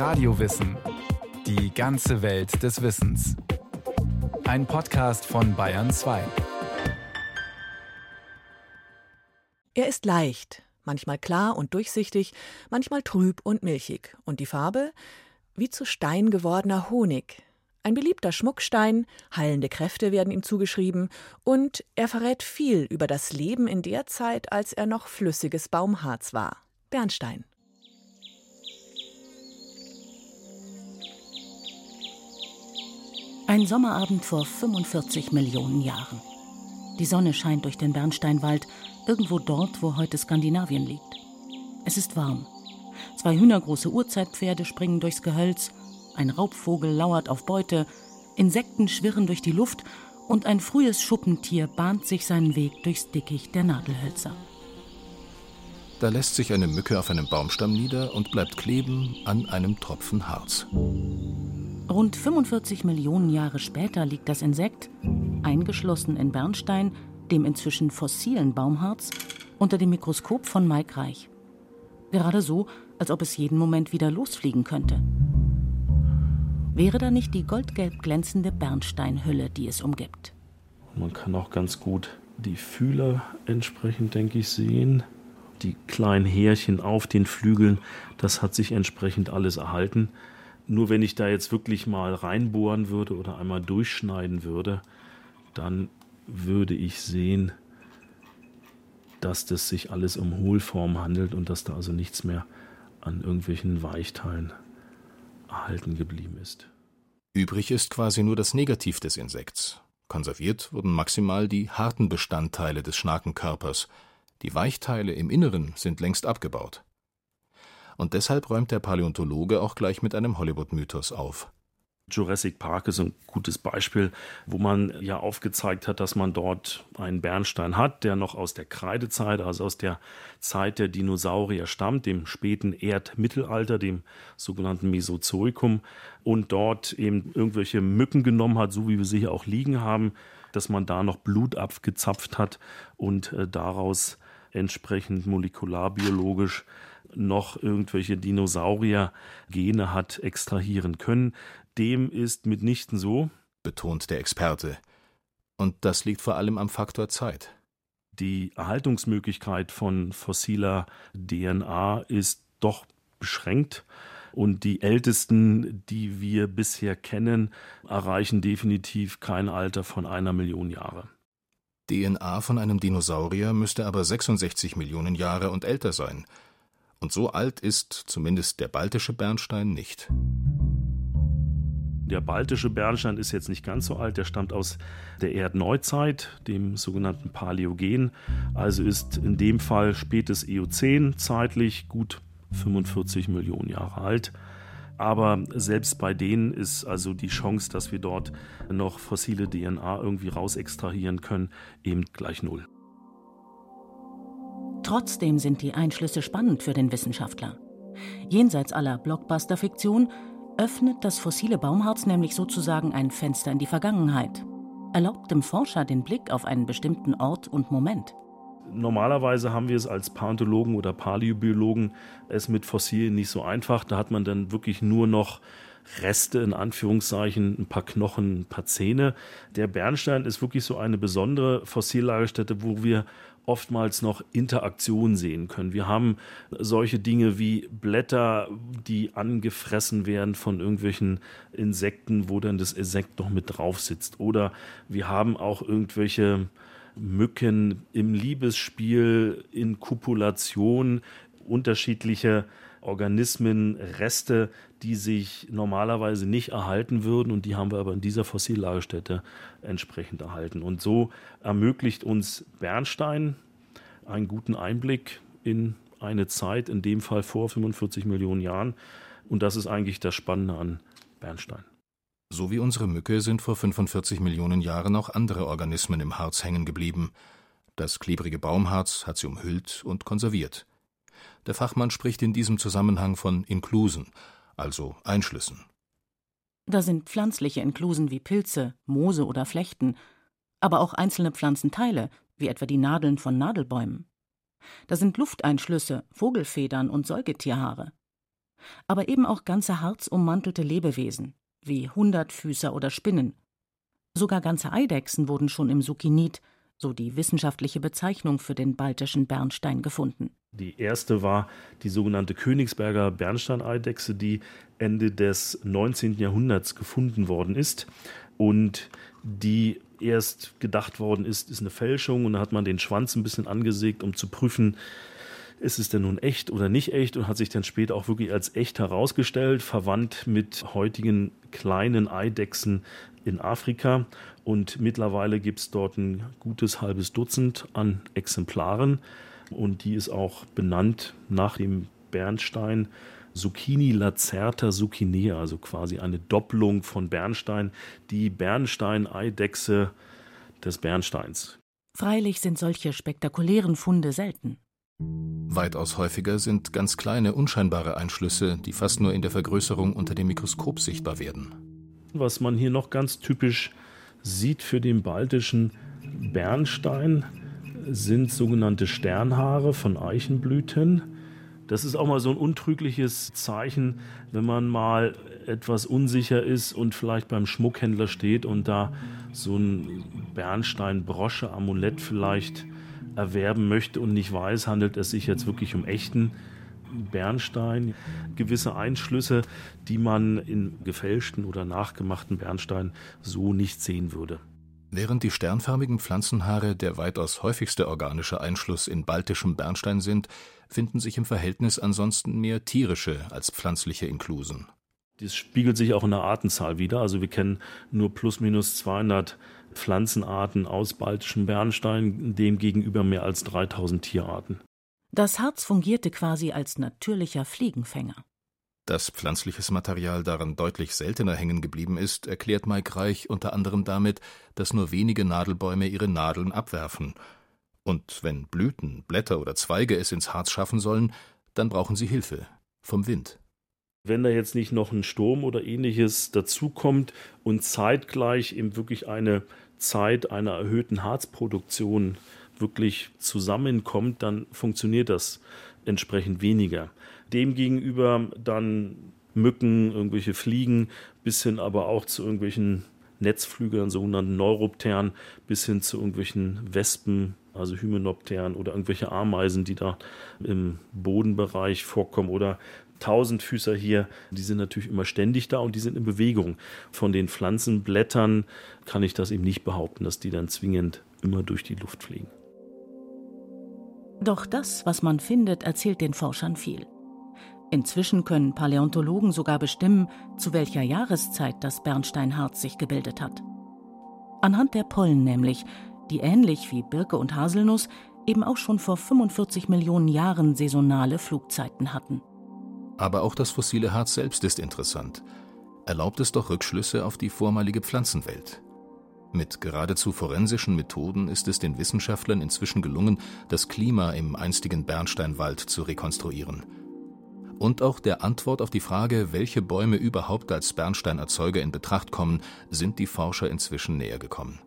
Radiowissen. Die ganze Welt des Wissens. Ein Podcast von Bayern 2. Er ist leicht, manchmal klar und durchsichtig, manchmal trüb und milchig. Und die Farbe? Wie zu Stein gewordener Honig. Ein beliebter Schmuckstein, heilende Kräfte werden ihm zugeschrieben, und er verrät viel über das Leben in der Zeit, als er noch flüssiges Baumharz war. Bernstein. Ein Sommerabend vor 45 Millionen Jahren. Die Sonne scheint durch den Bernsteinwald, irgendwo dort, wo heute Skandinavien liegt. Es ist warm. Zwei hühnergroße Urzeitpferde springen durchs Gehölz, ein Raubvogel lauert auf Beute, Insekten schwirren durch die Luft und ein frühes Schuppentier bahnt sich seinen Weg durchs Dickicht der Nadelhölzer. Da lässt sich eine Mücke auf einem Baumstamm nieder und bleibt kleben an einem Tropfen Harz. Rund 45 Millionen Jahre später liegt das Insekt, eingeschlossen in Bernstein, dem inzwischen fossilen Baumharz, unter dem Mikroskop von Mike Reich. Gerade so, als ob es jeden Moment wieder losfliegen könnte. Wäre da nicht die goldgelb glänzende Bernsteinhülle, die es umgibt? Man kann auch ganz gut die Fühler entsprechend, denke ich, sehen. Die kleinen Härchen auf den Flügeln, das hat sich entsprechend alles erhalten. Nur wenn ich da jetzt wirklich mal reinbohren würde oder einmal durchschneiden würde, dann würde ich sehen, dass das sich alles um Hohlform handelt und dass da also nichts mehr an irgendwelchen Weichteilen erhalten geblieben ist. Übrig ist quasi nur das Negativ des Insekts. Konserviert wurden maximal die harten Bestandteile des Schnakenkörpers. Die Weichteile im Inneren sind längst abgebaut. Und deshalb räumt der Paläontologe auch gleich mit einem Hollywood-Mythos auf. Jurassic Park ist ein gutes Beispiel, wo man ja aufgezeigt hat, dass man dort einen Bernstein hat, der noch aus der Kreidezeit, also aus der Zeit der Dinosaurier stammt, dem späten Erdmittelalter, dem sogenannten Mesozoikum, und dort eben irgendwelche Mücken genommen hat, so wie wir sie hier auch liegen haben, dass man da noch Blut abgezapft hat und äh, daraus entsprechend molekularbiologisch noch irgendwelche Dinosaurier-Gene hat extrahieren können. Dem ist mitnichten so, betont der Experte. Und das liegt vor allem am Faktor Zeit. Die Erhaltungsmöglichkeit von fossiler DNA ist doch beschränkt. Und die ältesten, die wir bisher kennen, erreichen definitiv kein Alter von einer Million Jahre. DNA von einem Dinosaurier müsste aber 66 Millionen Jahre und älter sein. Und so alt ist zumindest der baltische Bernstein nicht. Der baltische Bernstein ist jetzt nicht ganz so alt, der stammt aus der Erdneuzeit, dem sogenannten Paläogen, also ist in dem Fall spätes Eozän zeitlich gut 45 Millionen Jahre alt. Aber selbst bei denen ist also die Chance, dass wir dort noch fossile DNA irgendwie rausextrahieren können, eben gleich null. Trotzdem sind die Einschlüsse spannend für den Wissenschaftler. Jenseits aller Blockbuster-Fiktion öffnet das fossile Baumharz nämlich sozusagen ein Fenster in die Vergangenheit, erlaubt dem Forscher den Blick auf einen bestimmten Ort und Moment. Normalerweise haben wir es als Paläontologen oder Paläobiologen es mit Fossilien nicht so einfach. Da hat man dann wirklich nur noch Reste in Anführungszeichen, ein paar Knochen, ein paar Zähne. Der Bernstein ist wirklich so eine besondere Fossillagerstätte, wo wir oftmals noch Interaktion sehen können. Wir haben solche Dinge wie Blätter, die angefressen werden von irgendwelchen Insekten, wo dann das Insekt noch mit drauf sitzt. Oder wir haben auch irgendwelche Mücken im Liebesspiel, in Kupulation, unterschiedliche Organismen, Reste, die sich normalerweise nicht erhalten würden und die haben wir aber in dieser Fossillagerstätte entsprechend erhalten. Und so ermöglicht uns Bernstein einen guten Einblick in eine Zeit, in dem Fall vor 45 Millionen Jahren. Und das ist eigentlich das Spannende an Bernstein. So wie unsere Mücke sind vor 45 Millionen Jahren auch andere Organismen im Harz hängen geblieben. Das klebrige Baumharz hat sie umhüllt und konserviert. Der Fachmann spricht in diesem Zusammenhang von Inklusen, also Einschlüssen. Da sind pflanzliche Inklusen wie Pilze, Moose oder Flechten, aber auch einzelne Pflanzenteile, wie etwa die Nadeln von Nadelbäumen. Da sind Lufteinschlüsse, Vogelfedern und Säugetierhaare. aber eben auch ganze harzummantelte Lebewesen, wie Hundertfüßer oder Spinnen. Sogar ganze Eidechsen wurden schon im Sukinit, so die wissenschaftliche Bezeichnung für den baltischen Bernstein, gefunden. Die erste war die sogenannte Königsberger Bernsteineidechse, die Ende des 19. Jahrhunderts gefunden worden ist und die erst gedacht worden ist, ist eine Fälschung und da hat man den Schwanz ein bisschen angesägt, um zu prüfen, ist es denn nun echt oder nicht echt und hat sich dann später auch wirklich als echt herausgestellt, verwandt mit heutigen kleinen Eidechsen in Afrika. Und mittlerweile gibt es dort ein gutes halbes Dutzend an Exemplaren. Und die ist auch benannt nach dem Bernstein Zucchini lacerta zuccinea, also quasi eine Doppelung von Bernstein, die Bernstein-Eidechse des Bernsteins. Freilich sind solche spektakulären Funde selten. Weitaus häufiger sind ganz kleine, unscheinbare Einschlüsse, die fast nur in der Vergrößerung unter dem Mikroskop sichtbar werden. Was man hier noch ganz typisch sieht für den baltischen Bernstein, sind sogenannte Sternhaare von Eichenblüten. Das ist auch mal so ein untrügliches Zeichen, wenn man mal etwas unsicher ist und vielleicht beim Schmuckhändler steht und da so ein Bernstein-Brosche, Amulett vielleicht erwerben möchte und nicht weiß, handelt es sich jetzt wirklich um echten Bernstein. Gewisse Einschlüsse, die man in gefälschten oder nachgemachten Bernstein so nicht sehen würde. Während die sternförmigen Pflanzenhaare der weitaus häufigste organische Einschluss in baltischem Bernstein sind, finden sich im Verhältnis ansonsten mehr tierische als pflanzliche Inklusen. Das spiegelt sich auch in der Artenzahl wieder. Also wir kennen nur plus minus 200 Pflanzenarten aus baltischem Bernstein, demgegenüber mehr als 3000 Tierarten. Das Harz fungierte quasi als natürlicher Fliegenfänger. Dass pflanzliches Material daran deutlich seltener hängen geblieben ist, erklärt Mike Reich unter anderem damit, dass nur wenige Nadelbäume ihre Nadeln abwerfen. Und wenn Blüten, Blätter oder Zweige es ins Harz schaffen sollen, dann brauchen sie Hilfe vom Wind. Wenn da jetzt nicht noch ein Sturm oder ähnliches dazukommt und zeitgleich eben wirklich eine Zeit einer erhöhten Harzproduktion wirklich zusammenkommt, dann funktioniert das entsprechend weniger. Demgegenüber dann Mücken, irgendwelche Fliegen, bis hin aber auch zu irgendwelchen Netzflügern, sogenannten Neuropteren, bis hin zu irgendwelchen Wespen, also Hymenopteren oder irgendwelche Ameisen, die da im Bodenbereich vorkommen oder Tausendfüßer hier, die sind natürlich immer ständig da und die sind in Bewegung. Von den Pflanzenblättern kann ich das eben nicht behaupten, dass die dann zwingend immer durch die Luft fliegen. Doch das, was man findet, erzählt den Forschern viel. Inzwischen können Paläontologen sogar bestimmen, zu welcher Jahreszeit das Bernsteinharz sich gebildet hat. Anhand der Pollen nämlich, die ähnlich wie Birke und Haselnuss eben auch schon vor 45 Millionen Jahren saisonale Flugzeiten hatten. Aber auch das fossile Harz selbst ist interessant. Erlaubt es doch Rückschlüsse auf die vormalige Pflanzenwelt. Mit geradezu forensischen Methoden ist es den Wissenschaftlern inzwischen gelungen, das Klima im einstigen Bernsteinwald zu rekonstruieren. Und auch der Antwort auf die Frage, welche Bäume überhaupt als Bernsteinerzeuger in Betracht kommen, sind die Forscher inzwischen näher gekommen.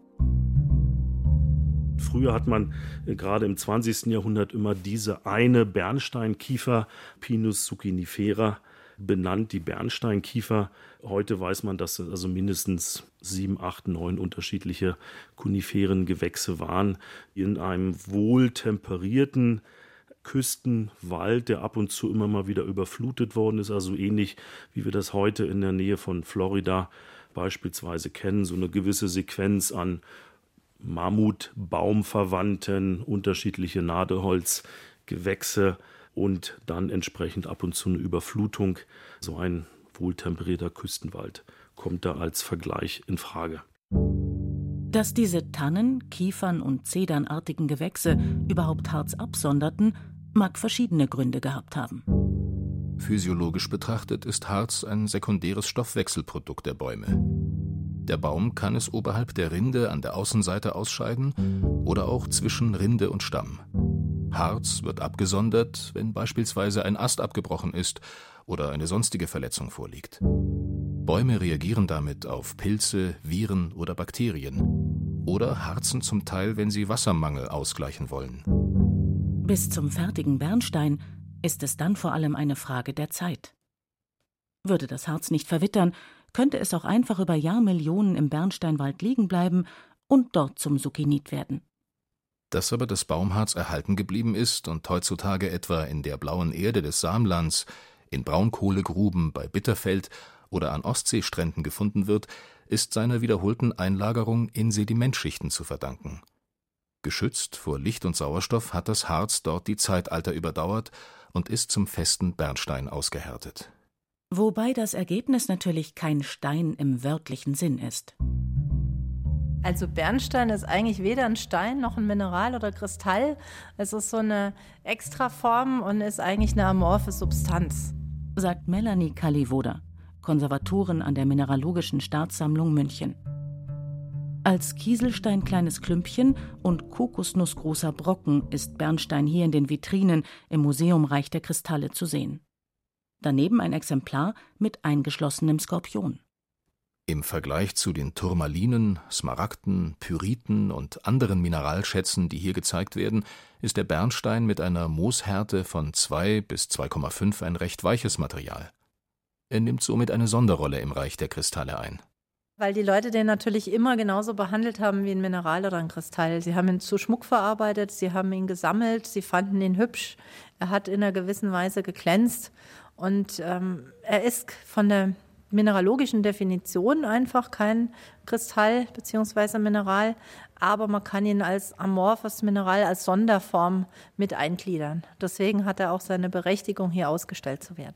Früher hat man äh, gerade im 20. Jahrhundert immer diese eine Bernsteinkiefer, Pinus sucinifera, benannt, die Bernsteinkiefer. Heute weiß man, dass es also mindestens sieben, acht, neun unterschiedliche Koniferengewächse waren, in einem wohltemperierten Küstenwald, der ab und zu immer mal wieder überflutet worden ist, also ähnlich wie wir das heute in der Nähe von Florida beispielsweise kennen, so eine gewisse Sequenz an Mammutbaumverwandten, unterschiedliche Nadelholzgewächse und dann entsprechend ab und zu eine Überflutung. So ein wohltemperierter Küstenwald kommt da als Vergleich in Frage. Dass diese Tannen, Kiefern und Zedernartigen Gewächse überhaupt Harz absonderten, mag verschiedene Gründe gehabt haben. Physiologisch betrachtet ist Harz ein sekundäres Stoffwechselprodukt der Bäume. Der Baum kann es oberhalb der Rinde an der Außenseite ausscheiden oder auch zwischen Rinde und Stamm. Harz wird abgesondert, wenn beispielsweise ein Ast abgebrochen ist oder eine sonstige Verletzung vorliegt. Bäume reagieren damit auf Pilze, Viren oder Bakterien oder harzen zum Teil, wenn sie Wassermangel ausgleichen wollen. Bis zum fertigen Bernstein ist es dann vor allem eine Frage der Zeit. Würde das Harz nicht verwittern, könnte es auch einfach über Jahrmillionen im Bernsteinwald liegen bleiben und dort zum Sukinit werden. Dass aber das Baumharz erhalten geblieben ist und heutzutage etwa in der blauen Erde des Samlands, in Braunkohlegruben bei Bitterfeld oder an Ostseestränden gefunden wird, ist seiner wiederholten Einlagerung in Sedimentschichten zu verdanken. Geschützt vor Licht und Sauerstoff hat das Harz dort die Zeitalter überdauert und ist zum festen Bernstein ausgehärtet. Wobei das Ergebnis natürlich kein Stein im wörtlichen Sinn ist. Also Bernstein ist eigentlich weder ein Stein noch ein Mineral oder Kristall. Es ist so eine Extraform und ist eigentlich eine amorphe Substanz. Sagt Melanie Kallivoda, Konservatorin an der Mineralogischen Staatssammlung München. Als Kieselstein kleines Klümpchen und Kokosnuss großer Brocken ist Bernstein hier in den Vitrinen im Museum Reich der Kristalle zu sehen. Daneben ein Exemplar mit eingeschlossenem Skorpion. Im Vergleich zu den Turmalinen, Smaragden, Pyriten und anderen Mineralschätzen, die hier gezeigt werden, ist der Bernstein mit einer Mooshärte von 2 bis 2,5 ein recht weiches Material. Er nimmt somit eine Sonderrolle im Reich der Kristalle ein. Weil die Leute den natürlich immer genauso behandelt haben wie ein Mineral oder ein Kristall. Sie haben ihn zu Schmuck verarbeitet, sie haben ihn gesammelt, sie fanden ihn hübsch. Er hat in einer gewissen Weise geglänzt und ähm, er ist von der mineralogischen Definition einfach kein Kristall bzw. Mineral, aber man kann ihn als amorphes Mineral, als Sonderform mit eingliedern. Deswegen hat er auch seine Berechtigung, hier ausgestellt zu werden.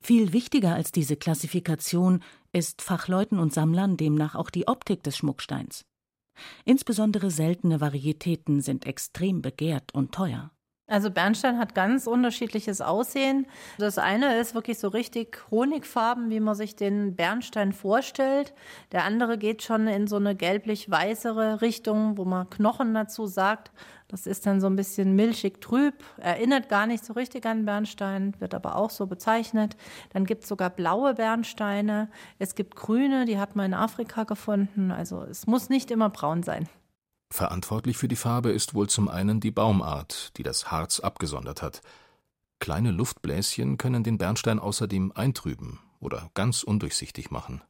Viel wichtiger als diese Klassifikation ist Fachleuten und Sammlern demnach auch die Optik des Schmucksteins. Insbesondere seltene Varietäten sind extrem begehrt und teuer. Also Bernstein hat ganz unterschiedliches Aussehen. Das eine ist wirklich so richtig Honigfarben, wie man sich den Bernstein vorstellt. Der andere geht schon in so eine gelblich-weißere Richtung, wo man Knochen dazu sagt. Das ist dann so ein bisschen milchig trüb, erinnert gar nicht so richtig an Bernstein, wird aber auch so bezeichnet. Dann gibt es sogar blaue Bernsteine. Es gibt grüne, die hat man in Afrika gefunden. Also es muss nicht immer braun sein. Verantwortlich für die Farbe ist wohl zum einen die Baumart, die das Harz abgesondert hat. Kleine Luftbläschen können den Bernstein außerdem eintrüben oder ganz undurchsichtig machen.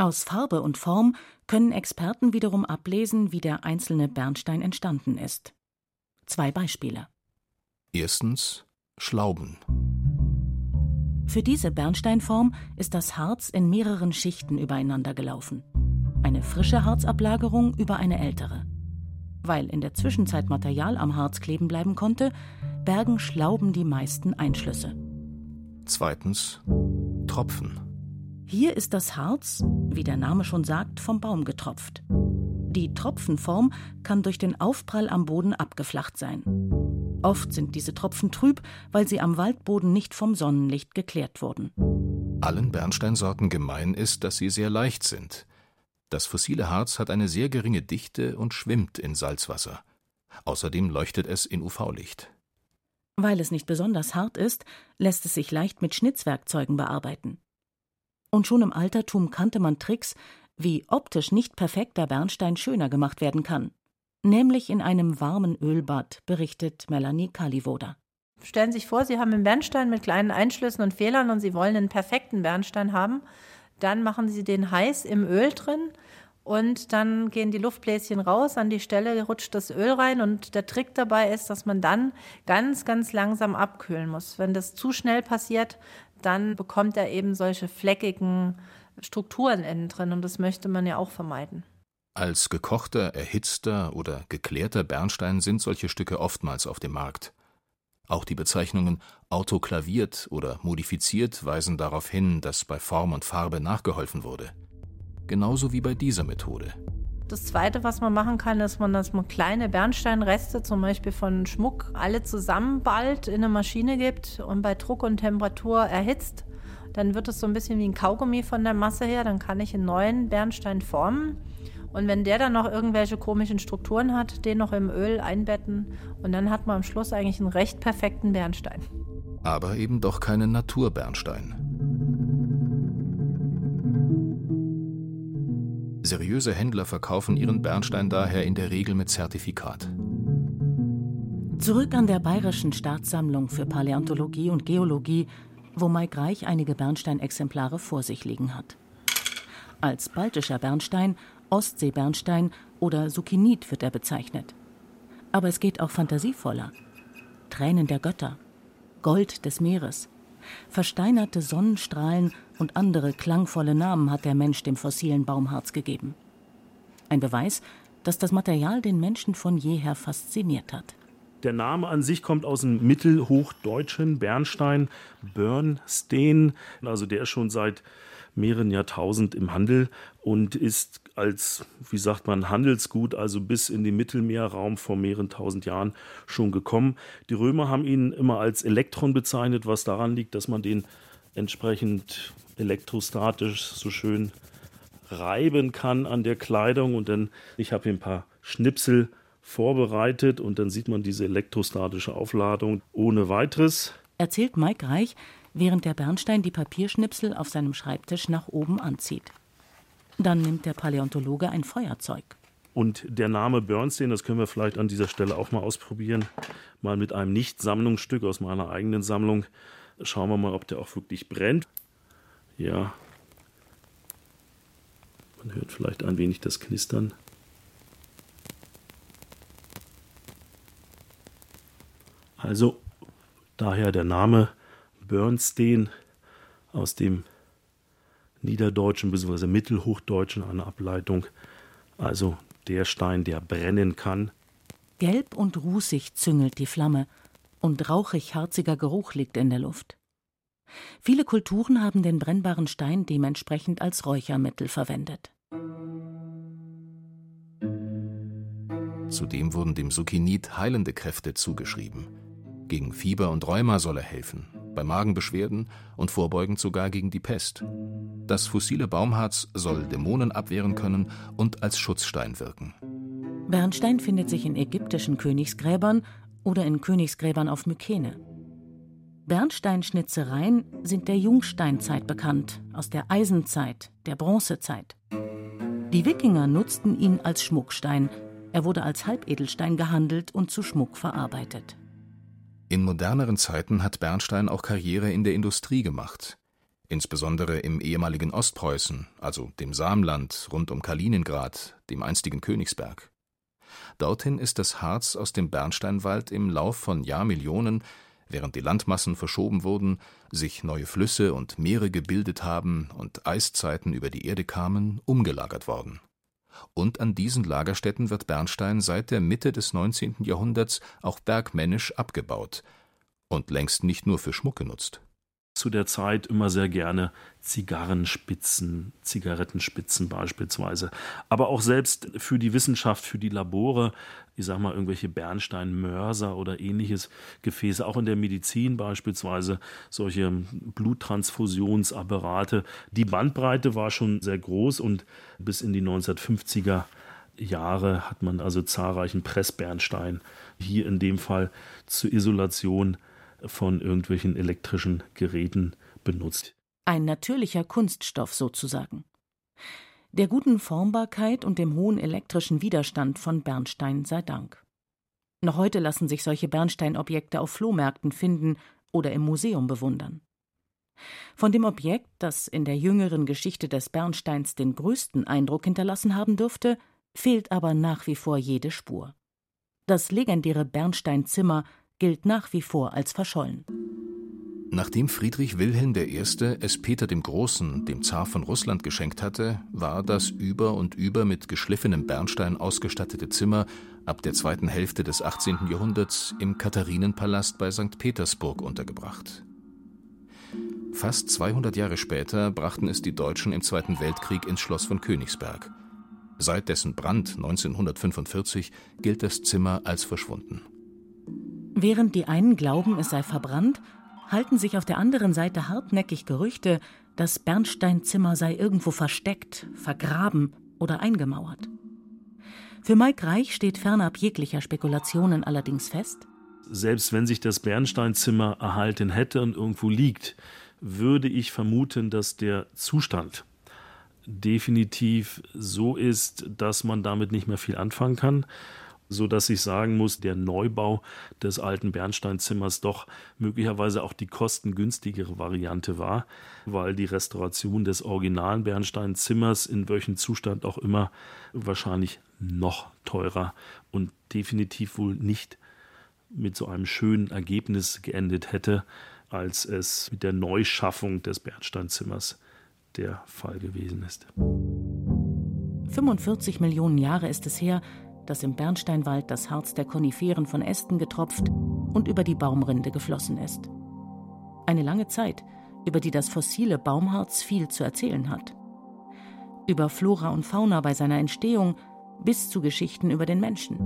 Aus Farbe und Form können Experten wiederum ablesen, wie der einzelne Bernstein entstanden ist. Zwei Beispiele. Erstens Schlauben. Für diese Bernsteinform ist das Harz in mehreren Schichten übereinander gelaufen. Eine frische Harzablagerung über eine ältere. Weil in der Zwischenzeit Material am Harz kleben bleiben konnte, bergen Schlauben die meisten Einschlüsse. Zweitens Tropfen. Hier ist das Harz, wie der Name schon sagt, vom Baum getropft. Die Tropfenform kann durch den Aufprall am Boden abgeflacht sein. Oft sind diese Tropfen trüb, weil sie am Waldboden nicht vom Sonnenlicht geklärt wurden. Allen Bernsteinsorten gemein ist, dass sie sehr leicht sind. Das fossile Harz hat eine sehr geringe Dichte und schwimmt in Salzwasser. Außerdem leuchtet es in UV-Licht. Weil es nicht besonders hart ist, lässt es sich leicht mit Schnitzwerkzeugen bearbeiten. Und schon im Altertum kannte man Tricks, wie optisch nicht perfekter Bernstein schöner gemacht werden kann. Nämlich in einem warmen Ölbad, berichtet Melanie Kalivoda. Stellen Sie sich vor, Sie haben einen Bernstein mit kleinen Einschlüssen und Fehlern und Sie wollen einen perfekten Bernstein haben. Dann machen Sie den heiß im Öl drin und dann gehen die Luftbläschen raus, an die Stelle rutscht das Öl rein und der Trick dabei ist, dass man dann ganz, ganz langsam abkühlen muss. Wenn das zu schnell passiert, dann bekommt er eben solche fleckigen Strukturen innen drin und das möchte man ja auch vermeiden. Als gekochter, erhitzter oder geklärter Bernstein sind solche Stücke oftmals auf dem Markt. Auch die Bezeichnungen autoklaviert oder modifiziert weisen darauf hin, dass bei Form und Farbe nachgeholfen wurde. Genauso wie bei dieser Methode. Das Zweite, was man machen kann, ist, dass man kleine Bernsteinreste, zum Beispiel von Schmuck, alle zusammenballt, in eine Maschine gibt und bei Druck und Temperatur erhitzt. Dann wird es so ein bisschen wie ein Kaugummi von der Masse her. Dann kann ich einen neuen Bernstein formen. Und wenn der dann noch irgendwelche komischen Strukturen hat, den noch im Öl einbetten und dann hat man am Schluss eigentlich einen recht perfekten Bernstein. Aber eben doch keinen Naturbernstein. Seriöse Händler verkaufen ihren Bernstein daher in der Regel mit Zertifikat. Zurück an der Bayerischen Staatssammlung für Paläontologie und Geologie, wo Mike Reich einige Bernsteinexemplare vor sich liegen hat. Als baltischer Bernstein, Ostseebernstein oder Sukinit wird er bezeichnet. Aber es geht auch fantasievoller. Tränen der Götter, Gold des Meeres, versteinerte Sonnenstrahlen und andere klangvolle Namen hat der Mensch dem fossilen Baumharz gegeben. Ein Beweis, dass das Material den Menschen von jeher fasziniert hat. Der Name an sich kommt aus dem mittelhochdeutschen Bernstein, Bernstein. Also der ist schon seit mehreren Jahrtausend im Handel und ist als, wie sagt man, Handelsgut, also bis in den Mittelmeerraum vor mehreren tausend Jahren schon gekommen. Die Römer haben ihn immer als Elektron bezeichnet, was daran liegt, dass man den entsprechend elektrostatisch so schön reiben kann an der Kleidung. Und dann, ich habe hier ein paar Schnipsel vorbereitet und dann sieht man diese elektrostatische Aufladung ohne weiteres. Erzählt Mike Reich, während der Bernstein die Papierschnipsel auf seinem Schreibtisch nach oben anzieht. Dann nimmt der Paläontologe ein Feuerzeug. Und der Name Bernstein, das können wir vielleicht an dieser Stelle auch mal ausprobieren, mal mit einem Nicht-Sammlungsstück aus meiner eigenen Sammlung. Schauen wir mal, ob der auch wirklich brennt. Ja. Man hört vielleicht ein wenig das Knistern. Also daher der Name Bernstein aus dem Niederdeutschen bzw. Mittelhochdeutschen eine Ableitung. Also der Stein, der brennen kann. Gelb und rußig züngelt die Flamme und rauchig-harziger Geruch liegt in der Luft. Viele Kulturen haben den brennbaren Stein dementsprechend als Räuchermittel verwendet. Zudem wurden dem Sukinit heilende Kräfte zugeschrieben. Gegen Fieber und Rheuma soll er helfen, bei Magenbeschwerden und vorbeugend sogar gegen die Pest. Das fossile Baumharz soll Dämonen abwehren können und als Schutzstein wirken. Bernstein findet sich in ägyptischen Königsgräbern oder in Königsgräbern auf Mykene. Bernsteinschnitzereien sind der Jungsteinzeit bekannt, aus der Eisenzeit, der Bronzezeit. Die Wikinger nutzten ihn als Schmuckstein. Er wurde als Halbedelstein gehandelt und zu Schmuck verarbeitet. In moderneren Zeiten hat Bernstein auch Karriere in der Industrie gemacht. Insbesondere im ehemaligen Ostpreußen, also dem Samland rund um Kaliningrad, dem einstigen Königsberg. Dorthin ist das Harz aus dem Bernsteinwald im Lauf von Jahrmillionen, während die Landmassen verschoben wurden, sich neue Flüsse und Meere gebildet haben und Eiszeiten über die Erde kamen, umgelagert worden und an diesen Lagerstätten wird Bernstein seit der Mitte des 19. Jahrhunderts auch bergmännisch abgebaut und längst nicht nur für Schmuck genutzt zu der Zeit immer sehr gerne Zigarrenspitzen, Zigarettenspitzen beispielsweise. Aber auch selbst für die Wissenschaft, für die Labore, ich sag mal, irgendwelche Bernsteinmörser oder ähnliches Gefäße, auch in der Medizin beispielsweise, solche Bluttransfusionsapparate. Die Bandbreite war schon sehr groß und bis in die 1950er Jahre hat man also zahlreichen Pressbernstein hier in dem Fall zur Isolation von irgendwelchen elektrischen Geräten benutzt. Ein natürlicher Kunststoff sozusagen. Der guten Formbarkeit und dem hohen elektrischen Widerstand von Bernstein sei Dank. Noch heute lassen sich solche Bernsteinobjekte auf Flohmärkten finden oder im Museum bewundern. Von dem Objekt, das in der jüngeren Geschichte des Bernsteins den größten Eindruck hinterlassen haben dürfte, fehlt aber nach wie vor jede Spur. Das legendäre Bernsteinzimmer gilt nach wie vor als verschollen. Nachdem Friedrich Wilhelm I. es Peter dem Großen, dem Zar von Russland, geschenkt hatte, war das über und über mit geschliffenem Bernstein ausgestattete Zimmer ab der zweiten Hälfte des 18. Jahrhunderts im Katharinenpalast bei St. Petersburg untergebracht. Fast 200 Jahre später brachten es die Deutschen im Zweiten Weltkrieg ins Schloss von Königsberg. Seit dessen Brand 1945 gilt das Zimmer als verschwunden. Während die einen glauben, es sei verbrannt, halten sich auf der anderen Seite hartnäckig Gerüchte, das Bernsteinzimmer sei irgendwo versteckt, vergraben oder eingemauert. Für Mike Reich steht fernab jeglicher Spekulationen allerdings fest. Selbst wenn sich das Bernsteinzimmer erhalten hätte und irgendwo liegt, würde ich vermuten, dass der Zustand definitiv so ist, dass man damit nicht mehr viel anfangen kann so dass ich sagen muss, der Neubau des alten Bernsteinzimmers doch möglicherweise auch die kostengünstigere Variante war, weil die Restauration des originalen Bernsteinzimmers in welchem Zustand auch immer wahrscheinlich noch teurer und definitiv wohl nicht mit so einem schönen Ergebnis geendet hätte, als es mit der Neuschaffung des Bernsteinzimmers der Fall gewesen ist. 45 Millionen Jahre ist es her, dass im Bernsteinwald das Harz der Koniferen von Ästen getropft und über die Baumrinde geflossen ist. Eine lange Zeit, über die das fossile Baumharz viel zu erzählen hat. Über Flora und Fauna bei seiner Entstehung bis zu Geschichten über den Menschen.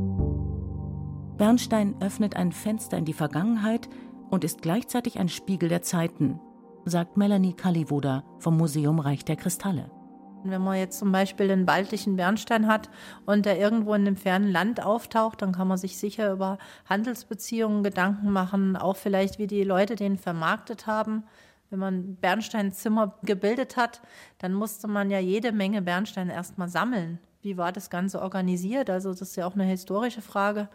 Bernstein öffnet ein Fenster in die Vergangenheit und ist gleichzeitig ein Spiegel der Zeiten, sagt Melanie Kallivoda vom Museum Reich der Kristalle. Wenn man jetzt zum Beispiel den baltischen Bernstein hat und der irgendwo in einem fernen Land auftaucht, dann kann man sich sicher über Handelsbeziehungen Gedanken machen, auch vielleicht, wie die Leute den vermarktet haben. Wenn man Bernsteinzimmer gebildet hat, dann musste man ja jede Menge Bernstein erstmal sammeln. Wie war das Ganze organisiert? Also das ist ja auch eine historische Frage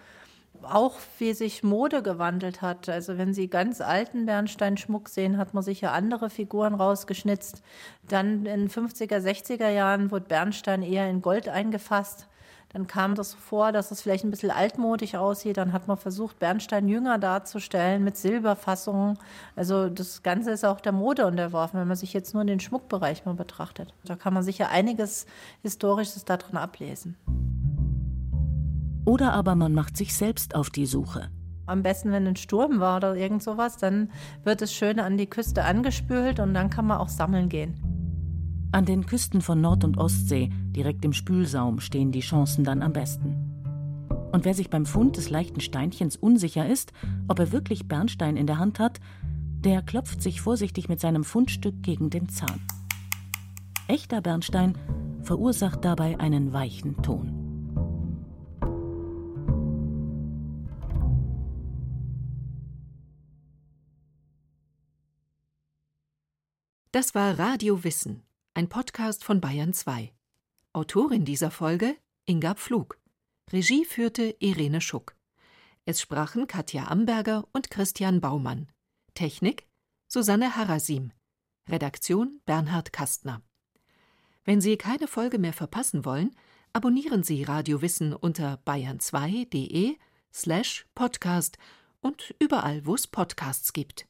auch wie sich Mode gewandelt hat. Also wenn Sie ganz alten Bernsteinschmuck sehen, hat man sicher andere Figuren rausgeschnitzt. Dann in 50er, 60er Jahren wurde Bernstein eher in Gold eingefasst. Dann kam das vor, dass es vielleicht ein bisschen altmodisch aussieht. Dann hat man versucht, Bernstein jünger darzustellen mit Silberfassungen. Also das Ganze ist auch der Mode unterworfen, wenn man sich jetzt nur den Schmuckbereich mal betrachtet. Da kann man sicher einiges Historisches darin ablesen. Oder aber man macht sich selbst auf die Suche. Am besten, wenn ein Sturm war oder irgend sowas, dann wird es schön an die Küste angespült und dann kann man auch sammeln gehen. An den Küsten von Nord- und Ostsee, direkt im Spülsaum, stehen die Chancen dann am besten. Und wer sich beim Fund des leichten Steinchens unsicher ist, ob er wirklich Bernstein in der Hand hat, der klopft sich vorsichtig mit seinem Fundstück gegen den Zahn. Echter Bernstein verursacht dabei einen weichen Ton. Das war Radio Wissen, ein Podcast von Bayern 2. Autorin dieser Folge Inga Pflug. Regie führte Irene Schuck. Es sprachen Katja Amberger und Christian Baumann. Technik Susanne Harasim. Redaktion Bernhard Kastner. Wenn Sie keine Folge mehr verpassen wollen, abonnieren Sie Radio Wissen unter bayern2.de slash podcast und überall, wo es Podcasts gibt.